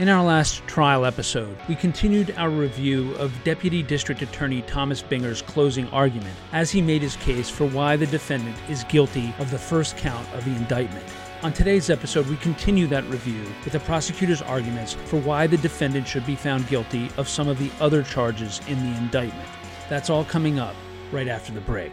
In our last trial episode, we continued our review of Deputy District Attorney Thomas Binger's closing argument as he made his case for why the defendant is guilty of the first count of the indictment. On today's episode, we continue that review with the prosecutor's arguments for why the defendant should be found guilty of some of the other charges in the indictment. That's all coming up right after the break.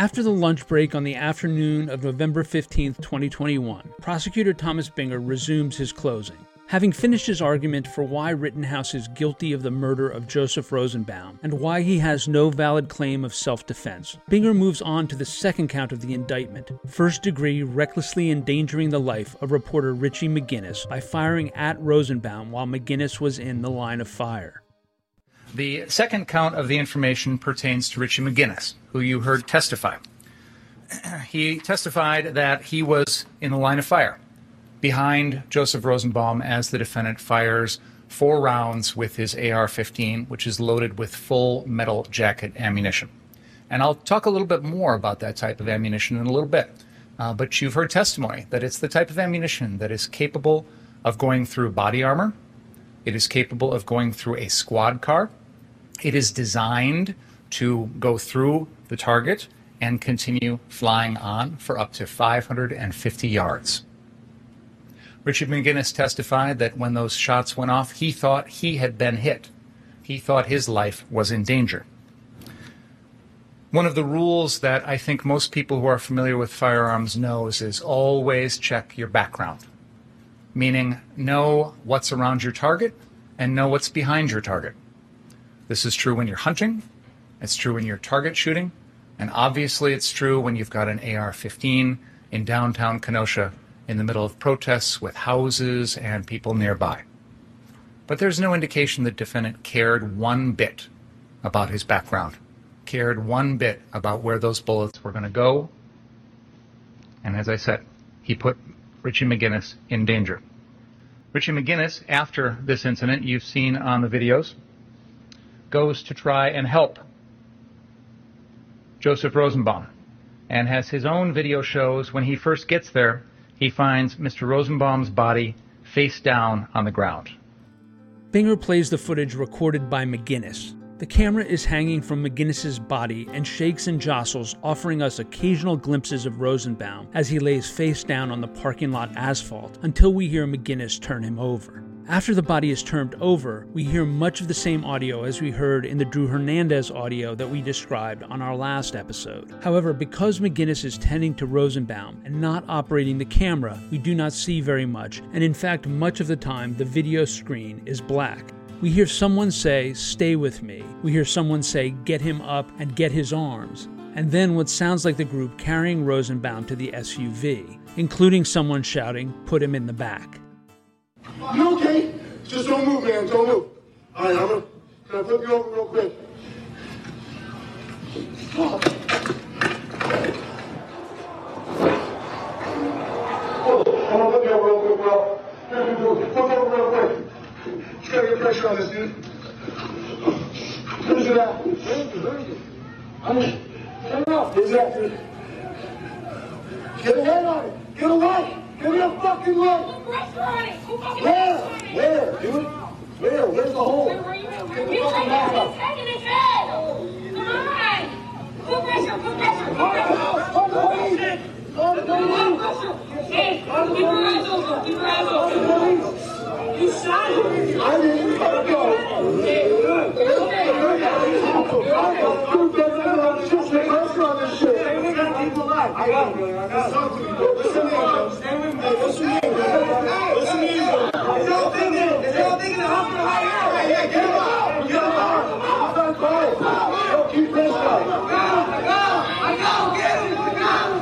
After the lunch break on the afternoon of November 15, 2021, prosecutor Thomas Binger resumes his closing. Having finished his argument for why Rittenhouse is guilty of the murder of Joseph Rosenbaum and why he has no valid claim of self defense, Binger moves on to the second count of the indictment first degree recklessly endangering the life of reporter Richie McGinniss by firing at Rosenbaum while McGinniss was in the line of fire. The second count of the information pertains to Richie McGinniss, who you heard testify. he testified that he was in the line of fire behind Joseph Rosenbaum as the defendant fires four rounds with his AR 15, which is loaded with full metal jacket ammunition. And I'll talk a little bit more about that type of ammunition in a little bit. Uh, but you've heard testimony that it's the type of ammunition that is capable of going through body armor, it is capable of going through a squad car, it is designed to go through the target and continue flying on for up to 550 yards. Richard McGinniss testified that when those shots went off, he thought he had been hit. He thought his life was in danger. One of the rules that I think most people who are familiar with firearms knows is always check your background. Meaning, know what's around your target and know what's behind your target. This is true when you're hunting, it's true when you're target shooting, and obviously it's true when you've got an AR 15 in downtown Kenosha in the middle of protests with houses and people nearby. But there's no indication the defendant cared one bit about his background, cared one bit about where those bullets were going to go. And as I said, he put Richie McGinniss in danger. Richie McGinniss, after this incident you've seen on the videos, goes to try and help Joseph Rosenbaum and has his own video shows when he first gets there he finds Mr. Rosenbaum's body face down on the ground. Binger plays the footage recorded by McGinniss. The camera is hanging from McGinniss's body and shakes and jostles, offering us occasional glimpses of Rosenbaum as he lays face down on the parking lot asphalt until we hear McGinniss turn him over. After the body is turned over, we hear much of the same audio as we heard in the Drew Hernandez audio that we described on our last episode. However, because McGinniss is tending to Rosenbaum and not operating the camera, we do not see very much, and in fact, much of the time the video screen is black. We hear someone say, Stay with me. We hear someone say, Get him up and get his arms. And then what sounds like the group carrying Rosenbaum to the SUV, including someone shouting, Put him in the back. You okay? Just don't move, man. Don't move. All right, I'm gonna, gonna flip you over real quick. Oh. Oh, I'm gonna flip you over real quick, bro. Flip over real quick. Just gotta get pressure on this, dude. Where's it at? Where is it? Where is it? I mean, turn it off. Where's it at, dude? Get away on it. Get away. Give me a fucking look. Where? Where, dude? Where? Where's the hole? Get the fucking back up. Put pressure, put pressure, put pressure. Hey, keep your eyes open. Keep your eyes open. You shot him. I didn't let go. Keep pressing on him.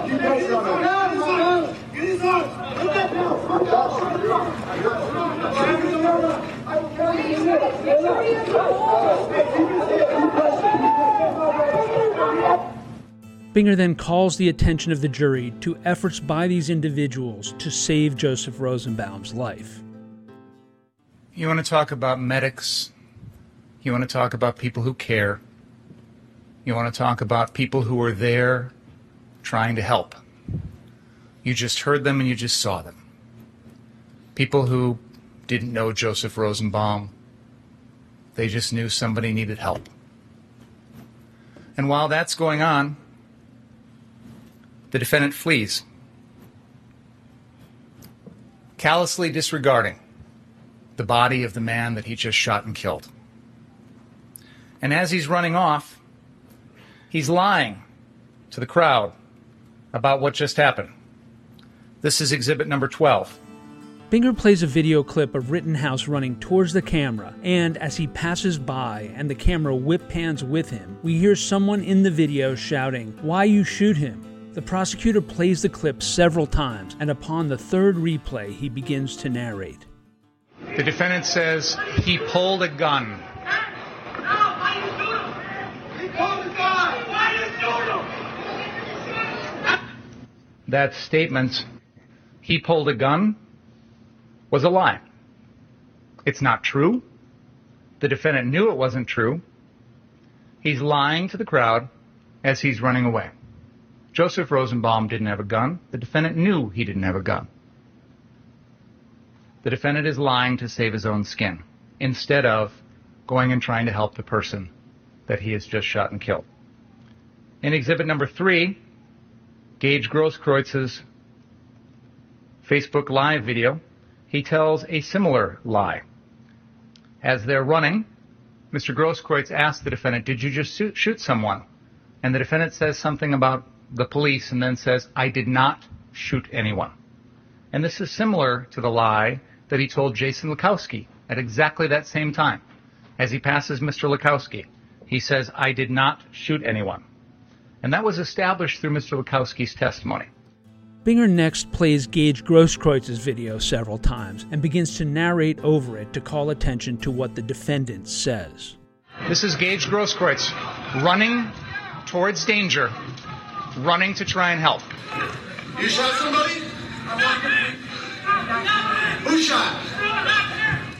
Keep pressing on him. Get his arms. Put that down. Binger then calls the attention of the jury to efforts by these individuals to save Joseph Rosenbaum's life. You want to talk about medics? You want to talk about people who care? You want to talk about people who are there trying to help? You just heard them and you just saw them. People who didn't know Joseph Rosenbaum, they just knew somebody needed help. And while that's going on, the defendant flees, callously disregarding the body of the man that he just shot and killed. And as he's running off, he's lying to the crowd about what just happened. This is exhibit number 12. Binger plays a video clip of Rittenhouse running towards the camera, and as he passes by and the camera whip pans with him, we hear someone in the video shouting, Why you shoot him? The prosecutor plays the clip several times, and upon the third replay, he begins to narrate. The defendant says he pulled a gun. That statement, he pulled a gun, was a lie. It's not true. The defendant knew it wasn't true. He's lying to the crowd as he's running away. Joseph Rosenbaum didn't have a gun. The defendant knew he didn't have a gun. The defendant is lying to save his own skin instead of going and trying to help the person that he has just shot and killed. In exhibit number three, Gage Grosskreutz's Facebook Live video, he tells a similar lie. As they're running, Mr. Grosskreutz asks the defendant, Did you just shoot someone? And the defendant says something about the police and then says, I did not shoot anyone. And this is similar to the lie that he told Jason Lackowski at exactly that same time. As he passes Mr. Lackowski, he says, I did not shoot anyone. And that was established through Mr. Lackowski's testimony. Binger next plays Gage Grosskreutz's video several times and begins to narrate over it to call attention to what the defendant says. This is Gage Grosskreutz running towards danger, running to try and help. You shot somebody? Who shot?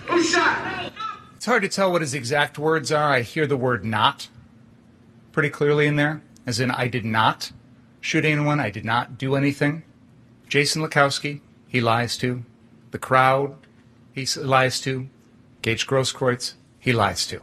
Who shot? It's hard to tell what his exact words are. I hear the word not pretty clearly in there, as in, I did not shoot anyone, I did not do anything. Jason Lackowski, he lies to. The crowd, he lies to. Gage Grosskreutz, he lies to.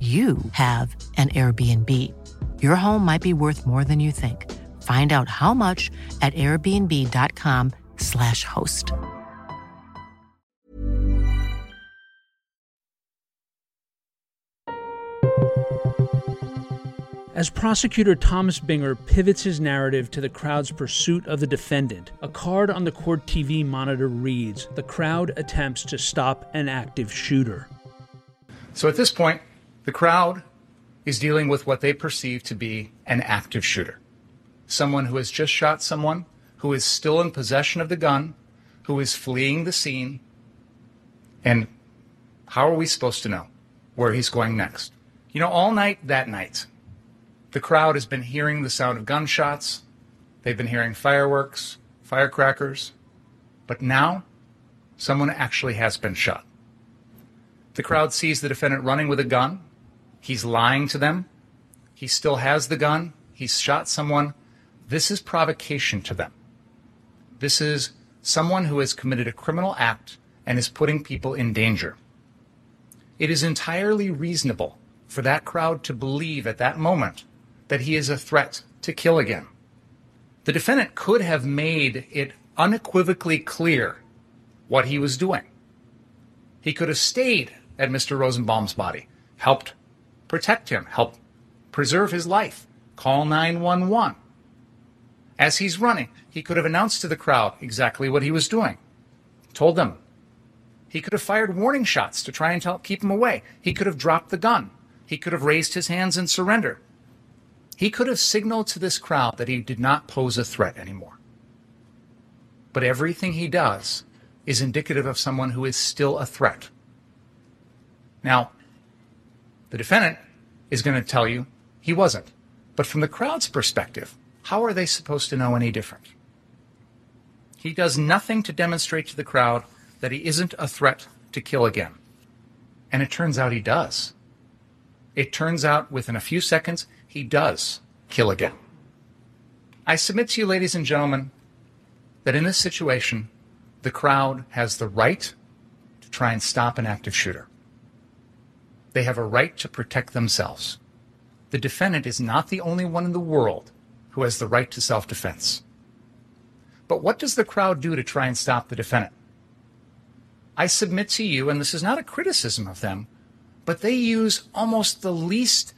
you have an Airbnb. Your home might be worth more than you think. Find out how much at airbnb.com/slash host. As prosecutor Thomas Binger pivots his narrative to the crowd's pursuit of the defendant, a card on the court TV monitor reads The crowd attempts to stop an active shooter. So at this point, the crowd is dealing with what they perceive to be an active shooter. Someone who has just shot someone, who is still in possession of the gun, who is fleeing the scene. And how are we supposed to know where he's going next? You know, all night that night, The crowd has been hearing the sound of gunshots, they've been hearing fireworks, firecrackers, but now someone actually has been shot. The crowd sees the defendant running with a gun. He's lying to them. He still has the gun. He's shot someone. This is provocation to them. This is someone who has committed a criminal act and is putting people in danger. It is entirely reasonable for that crowd to believe at that moment that he is a threat to kill again. The defendant could have made it unequivocally clear what he was doing. He could have stayed at Mr. Rosenbaum's body, helped protect him, helped preserve his life, call 911. As he's running, he could have announced to the crowd exactly what he was doing, told them. He could have fired warning shots to try and tell, keep him away. He could have dropped the gun. He could have raised his hands and surrendered. He could have signaled to this crowd that he did not pose a threat anymore. But everything he does is indicative of someone who is still a threat. Now, the defendant is going to tell you he wasn't. But from the crowd's perspective, how are they supposed to know any different? He does nothing to demonstrate to the crowd that he isn't a threat to kill again. And it turns out he does. It turns out within a few seconds, he does kill again. I submit to you, ladies and gentlemen, that in this situation, the crowd has the right to try and stop an active shooter. They have a right to protect themselves. The defendant is not the only one in the world who has the right to self defense. But what does the crowd do to try and stop the defendant? I submit to you, and this is not a criticism of them, but they use almost the least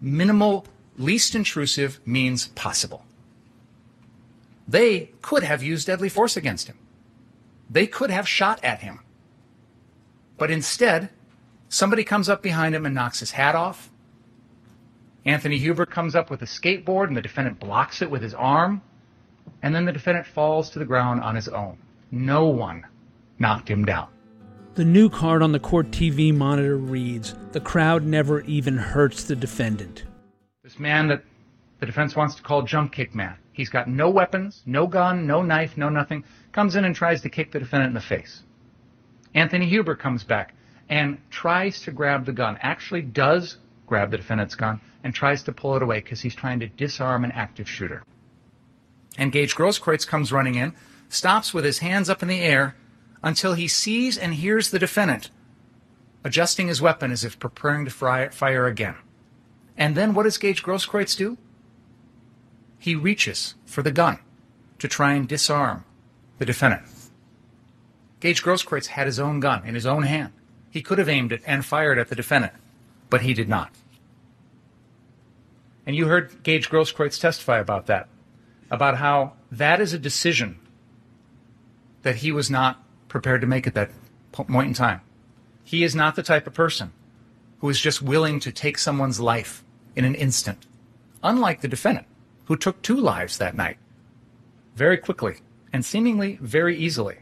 minimal, least intrusive means possible. They could have used deadly force against him. They could have shot at him. But instead, somebody comes up behind him and knocks his hat off. Anthony Huber comes up with a skateboard and the defendant blocks it with his arm. And then the defendant falls to the ground on his own. No one knocked him down. The new card on the court TV monitor reads The crowd never even hurts the defendant. This man that the defense wants to call Jump Kick Man. He's got no weapons, no gun, no knife, no nothing. Comes in and tries to kick the defendant in the face. Anthony Huber comes back and tries to grab the gun. Actually, does grab the defendant's gun and tries to pull it away because he's trying to disarm an active shooter. And Gage Grosskreutz comes running in, stops with his hands up in the air, until he sees and hears the defendant adjusting his weapon as if preparing to fire again. And then what does Gage Grosskreutz do? He reaches for the gun to try and disarm the defendant. Gage Grosskreutz had his own gun in his own hand. He could have aimed it and fired at the defendant, but he did not. And you heard Gage Grosskreutz testify about that, about how that is a decision that he was not prepared to make at that point in time. He is not the type of person who is just willing to take someone's life in an instant, unlike the defendant, who took two lives that night very quickly and seemingly very easily.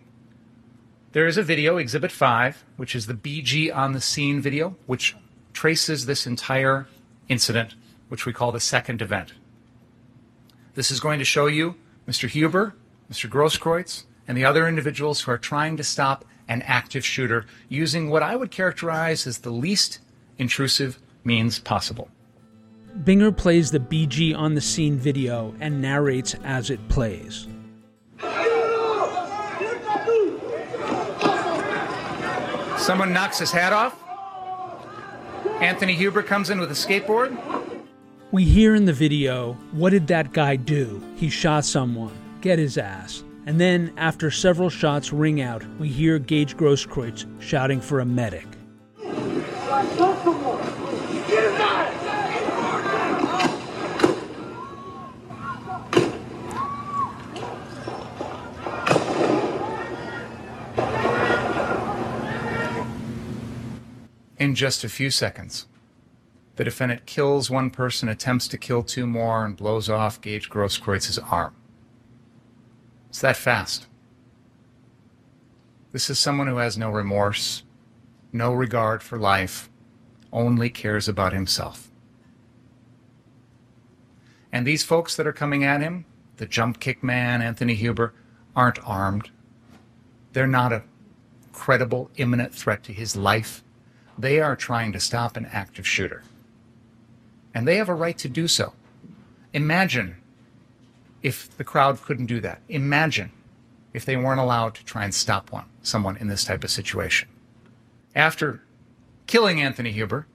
There is a video, Exhibit 5, which is the BG on the scene video, which traces this entire incident, which we call the second event. This is going to show you Mr. Huber, Mr. Grosskreutz, and the other individuals who are trying to stop an active shooter using what I would characterize as the least intrusive means possible. Binger plays the BG on the scene video and narrates as it plays. Someone knocks his hat off. Anthony Huber comes in with a skateboard. We hear in the video, what did that guy do? He shot someone. Get his ass. And then, after several shots ring out, we hear Gage Grosskreutz shouting for a medic. In just a few seconds, the defendant kills one person, attempts to kill two more, and blows off Gage Grosskreutz's arm. It's that fast. This is someone who has no remorse, no regard for life, only cares about himself. And these folks that are coming at him, the jump kick man, Anthony Huber, aren't armed. They're not a credible, imminent threat to his life. They are trying to stop an active shooter. And they have a right to do so. Imagine if the crowd couldn't do that. Imagine if they weren't allowed to try and stop one, someone in this type of situation. After killing Anthony Huber,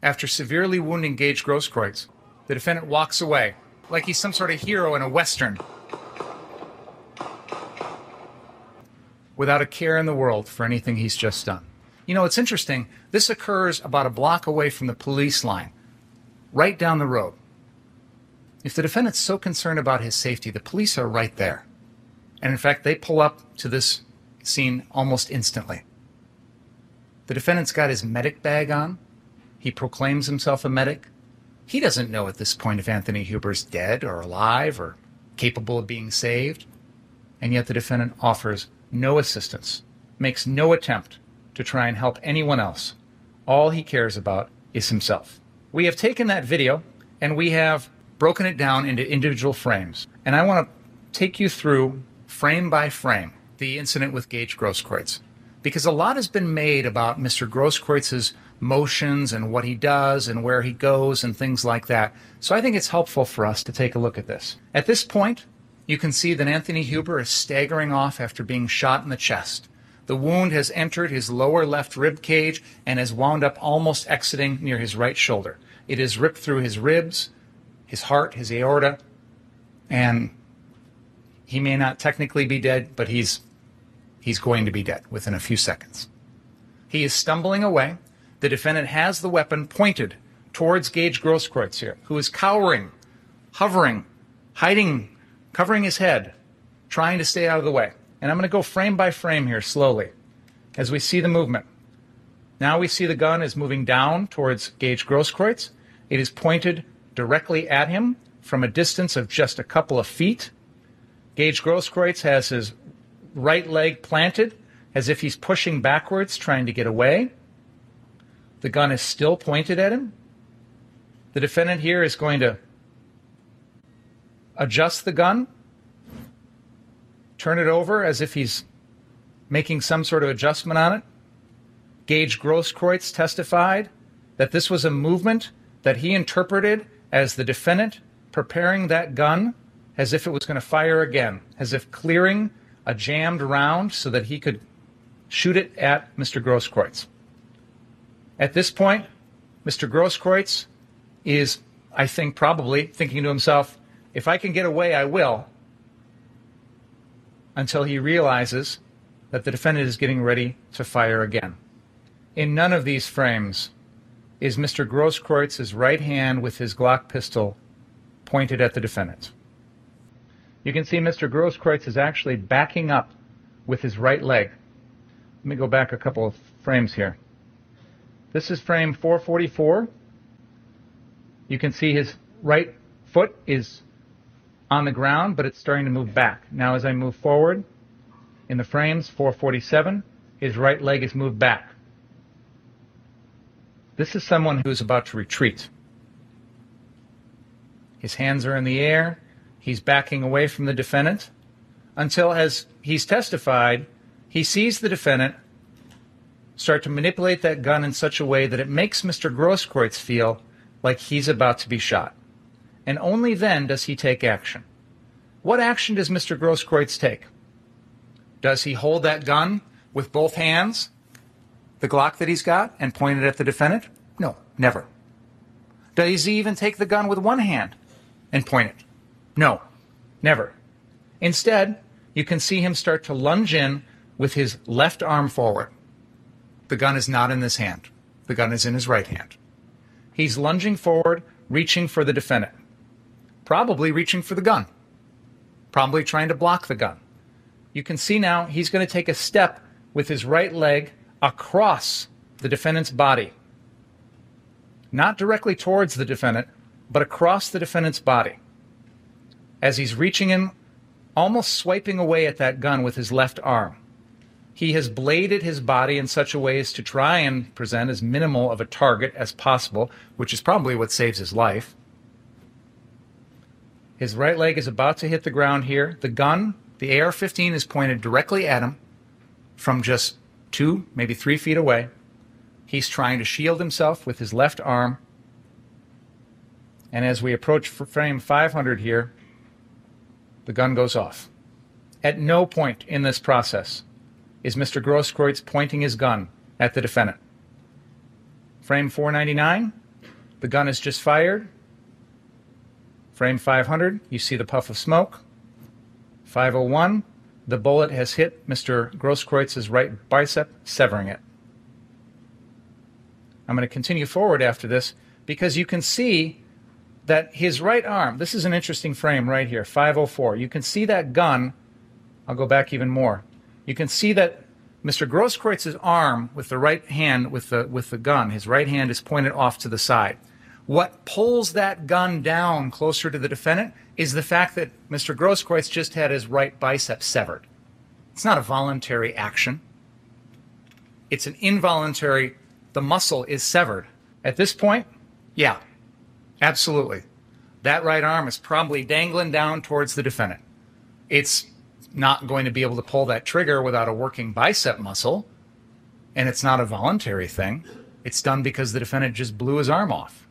after severely wounding Gage Grosskreutz, the defendant walks away like he's some sort of hero in a Western without a care in the world for anything he's just done. You know, it's interesting. This occurs about a block away from the police line, right down the road. If the defendant's so concerned about his safety, the police are right there. And in fact, they pull up to this scene almost instantly. The defendant's got his medic bag on. He proclaims himself a medic. He doesn't know at this point if Anthony Huber's dead or alive or capable of being saved. And yet the defendant offers no assistance, makes no attempt to try and help anyone else. All he cares about is himself. We have taken that video and we have broken it down into individual frames. And I want to take you through frame by frame the incident with Gage Grosskreutz. Because a lot has been made about Mr. Grosskreutz's motions and what he does and where he goes and things like that. So I think it's helpful for us to take a look at this. At this point, you can see that Anthony Huber is staggering off after being shot in the chest. The wound has entered his lower left rib cage and has wound up almost exiting near his right shoulder. It has ripped through his ribs, his heart, his aorta, and he may not technically be dead, but he's he's going to be dead within a few seconds. He is stumbling away. The defendant has the weapon pointed towards Gage Grosskreutz here, who is cowering, hovering, hiding covering his head, trying to stay out of the way. And I'm going to go frame by frame here slowly as we see the movement. Now we see the gun is moving down towards Gage Grosskreutz. It is pointed directly at him from a distance of just a couple of feet. Gage Grosskreutz has his right leg planted as if he's pushing backwards, trying to get away. The gun is still pointed at him. The defendant here is going to adjust the gun, turn it over as if he's making some sort of adjustment on it. Gage Grosskreutz testified that this was a movement that he interpreted as the defendant preparing that gun as if it was going to fire again, as if clearing a jammed round so that he could shoot it at Mr. Grosskreutz. At this point, Mr. Grosskreutz is, I think, probably thinking to himself, if I can get away, I will. Until he realizes that the defendant is getting ready to fire again. In none of these frames is Mr. Grosskreutz's right hand with his Glock pistol pointed at the defendant. You can see Mr. Grosskreutz is actually backing up with his right leg. Let me go back a couple of frames here. This is frame 444. You can see his right foot is on the ground, but it's starting to move back. Now as I move forward in the frames, 447, his right leg is moved back. This is someone who is about to retreat. His hands are in the air. He's backing away from the defendant until, as he's testified, he sees the defendant start to manipulate that gun in such a way that it makes Mr. Grosskreutz feel like he's about to be shot and only then does he take action. What action does Mr. Grosskreutz take? Does he hold that gun with both hands, the Glock that he's got, and point it at the defendant? No, never. Does he even take the gun with one hand and point it? No, never. Instead, you can see him start to lunge in with his left arm forward. The gun is not in this hand. The gun is in his right hand. He's lunging forward, reaching for the defendant probably reaching for the gun, probably trying to block the gun. You can see now he's going to take a step with his right leg across the defendant's body. Not directly towards the defendant, but across the defendant's body. As he's reaching in, almost swiping away at that gun with his left arm. He has bladed his body in such a way as to try and present as minimal of a target as possible, which is probably what saves his life. His right leg is about to hit the ground here. The gun, the AR 15, is pointed directly at him from just two, maybe three feet away. He's trying to shield himself with his left arm. And as we approach frame 500 here, the gun goes off. At no point in this process is Mr. Grosskreutz pointing his gun at the defendant. Frame 499, the gun is just fired. Frame 500, you see the puff of smoke. 501, the bullet has hit Mr. Grosskreutz's right bicep, severing it. I'm going to continue forward after this because you can see that his right arm, this is an interesting frame right here, 504. You can see that gun. I'll go back even more. You can see that Mr. Grosskreutz's arm with the right hand with the with the gun, his right hand is pointed off to the side. What pulls that gun down closer to the defendant is the fact that Mr. Grosskreutz just had his right bicep severed. It's not a voluntary action. It's an involuntary, the muscle is severed. At this point, yeah, absolutely. That right arm is probably dangling down towards the defendant. It's not going to be able to pull that trigger without a working bicep muscle, and it's not a voluntary thing. It's done because the defendant just blew his arm off.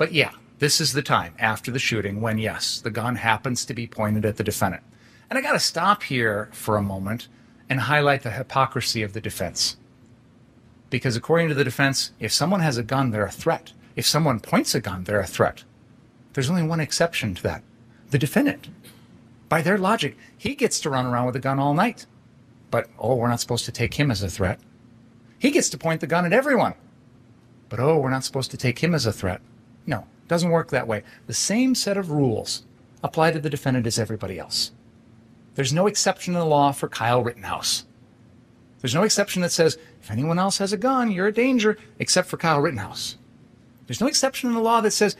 But yeah, this is the time after the shooting when, yes, the gun happens to be pointed at the defendant. And I got to stop here for a moment and highlight the hypocrisy of the defense. Because according to the defense, if someone has a gun, they're a threat. If someone points a gun, they're a threat. There's only one exception to that the defendant. By their logic, he gets to run around with a gun all night. But, oh, we're not supposed to take him as a threat. He gets to point the gun at everyone. But, oh, we're not supposed to take him as a threat. No, it doesn't work that way. The same set of rules apply to the defendant as everybody else. There's no exception in the law for Kyle Rittenhouse. There's no exception that says if anyone else has a gun, you're a danger, except for Kyle Rittenhouse. There's no exception in the law that says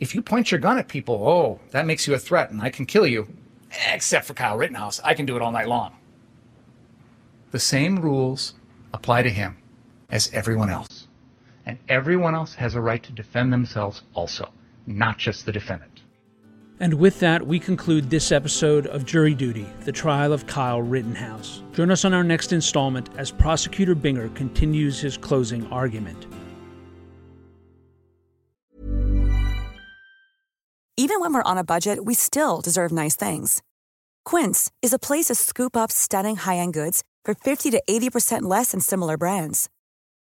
if you point your gun at people, oh, that makes you a threat and I can kill you, except for Kyle Rittenhouse. I can do it all night long. The same rules apply to him as everyone else and everyone else has a right to defend themselves also, not just the defendant. And with that, we conclude this episode of Jury Duty, the trial of Kyle Rittenhouse. Join us on our next installment as Prosecutor Binger continues his closing argument. Even when we're on a budget, we still deserve nice things. Quince is a place to scoop up stunning high end goods for 50 to 80% less than similar brands.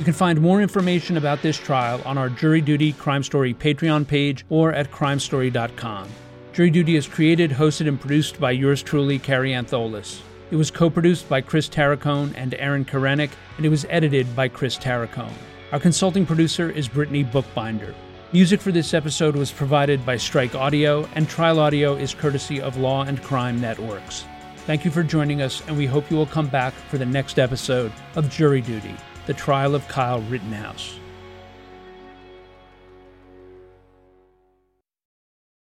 You can find more information about this trial on our Jury Duty Crime Story Patreon page or at crimestory.com. Jury Duty is created, hosted, and produced by yours truly, Kary Antholis. It was co produced by Chris Tarracone and Aaron Karenik, and it was edited by Chris Tarracone. Our consulting producer is Brittany Bookbinder. Music for this episode was provided by Strike Audio, and Trial Audio is courtesy of Law and Crime Networks. Thank you for joining us, and we hope you will come back for the next episode of Jury Duty the trial of Kyle Rittenhouse.